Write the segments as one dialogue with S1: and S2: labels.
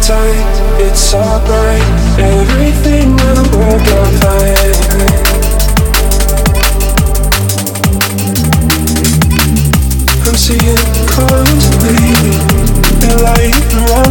S1: time, it's alright. Everything will work out fine. I'm seeing bleeding, and light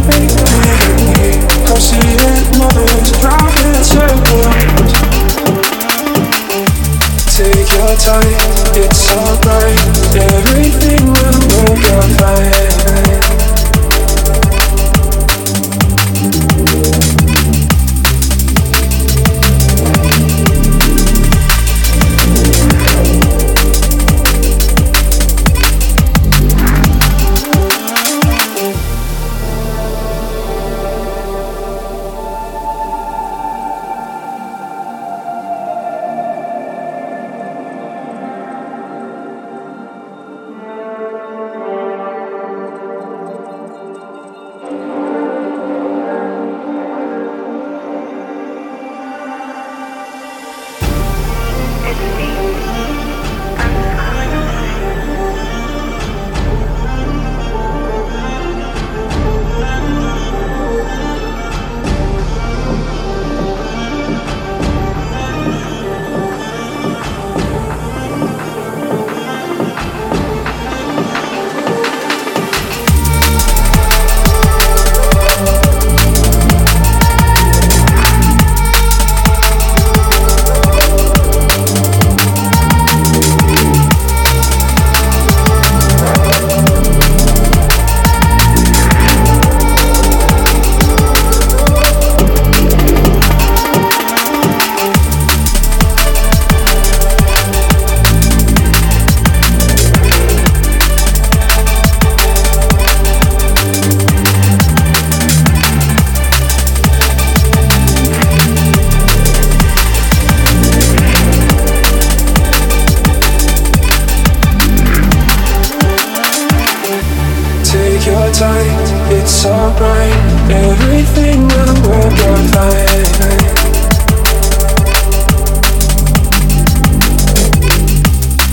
S1: it's alright. Everything will work out fine.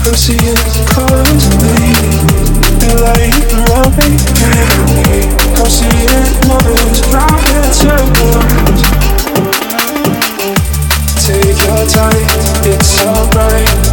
S1: I'm seeing bleeding, and light around me. I'm seeing mothers driving circles. Take your time, it's alright.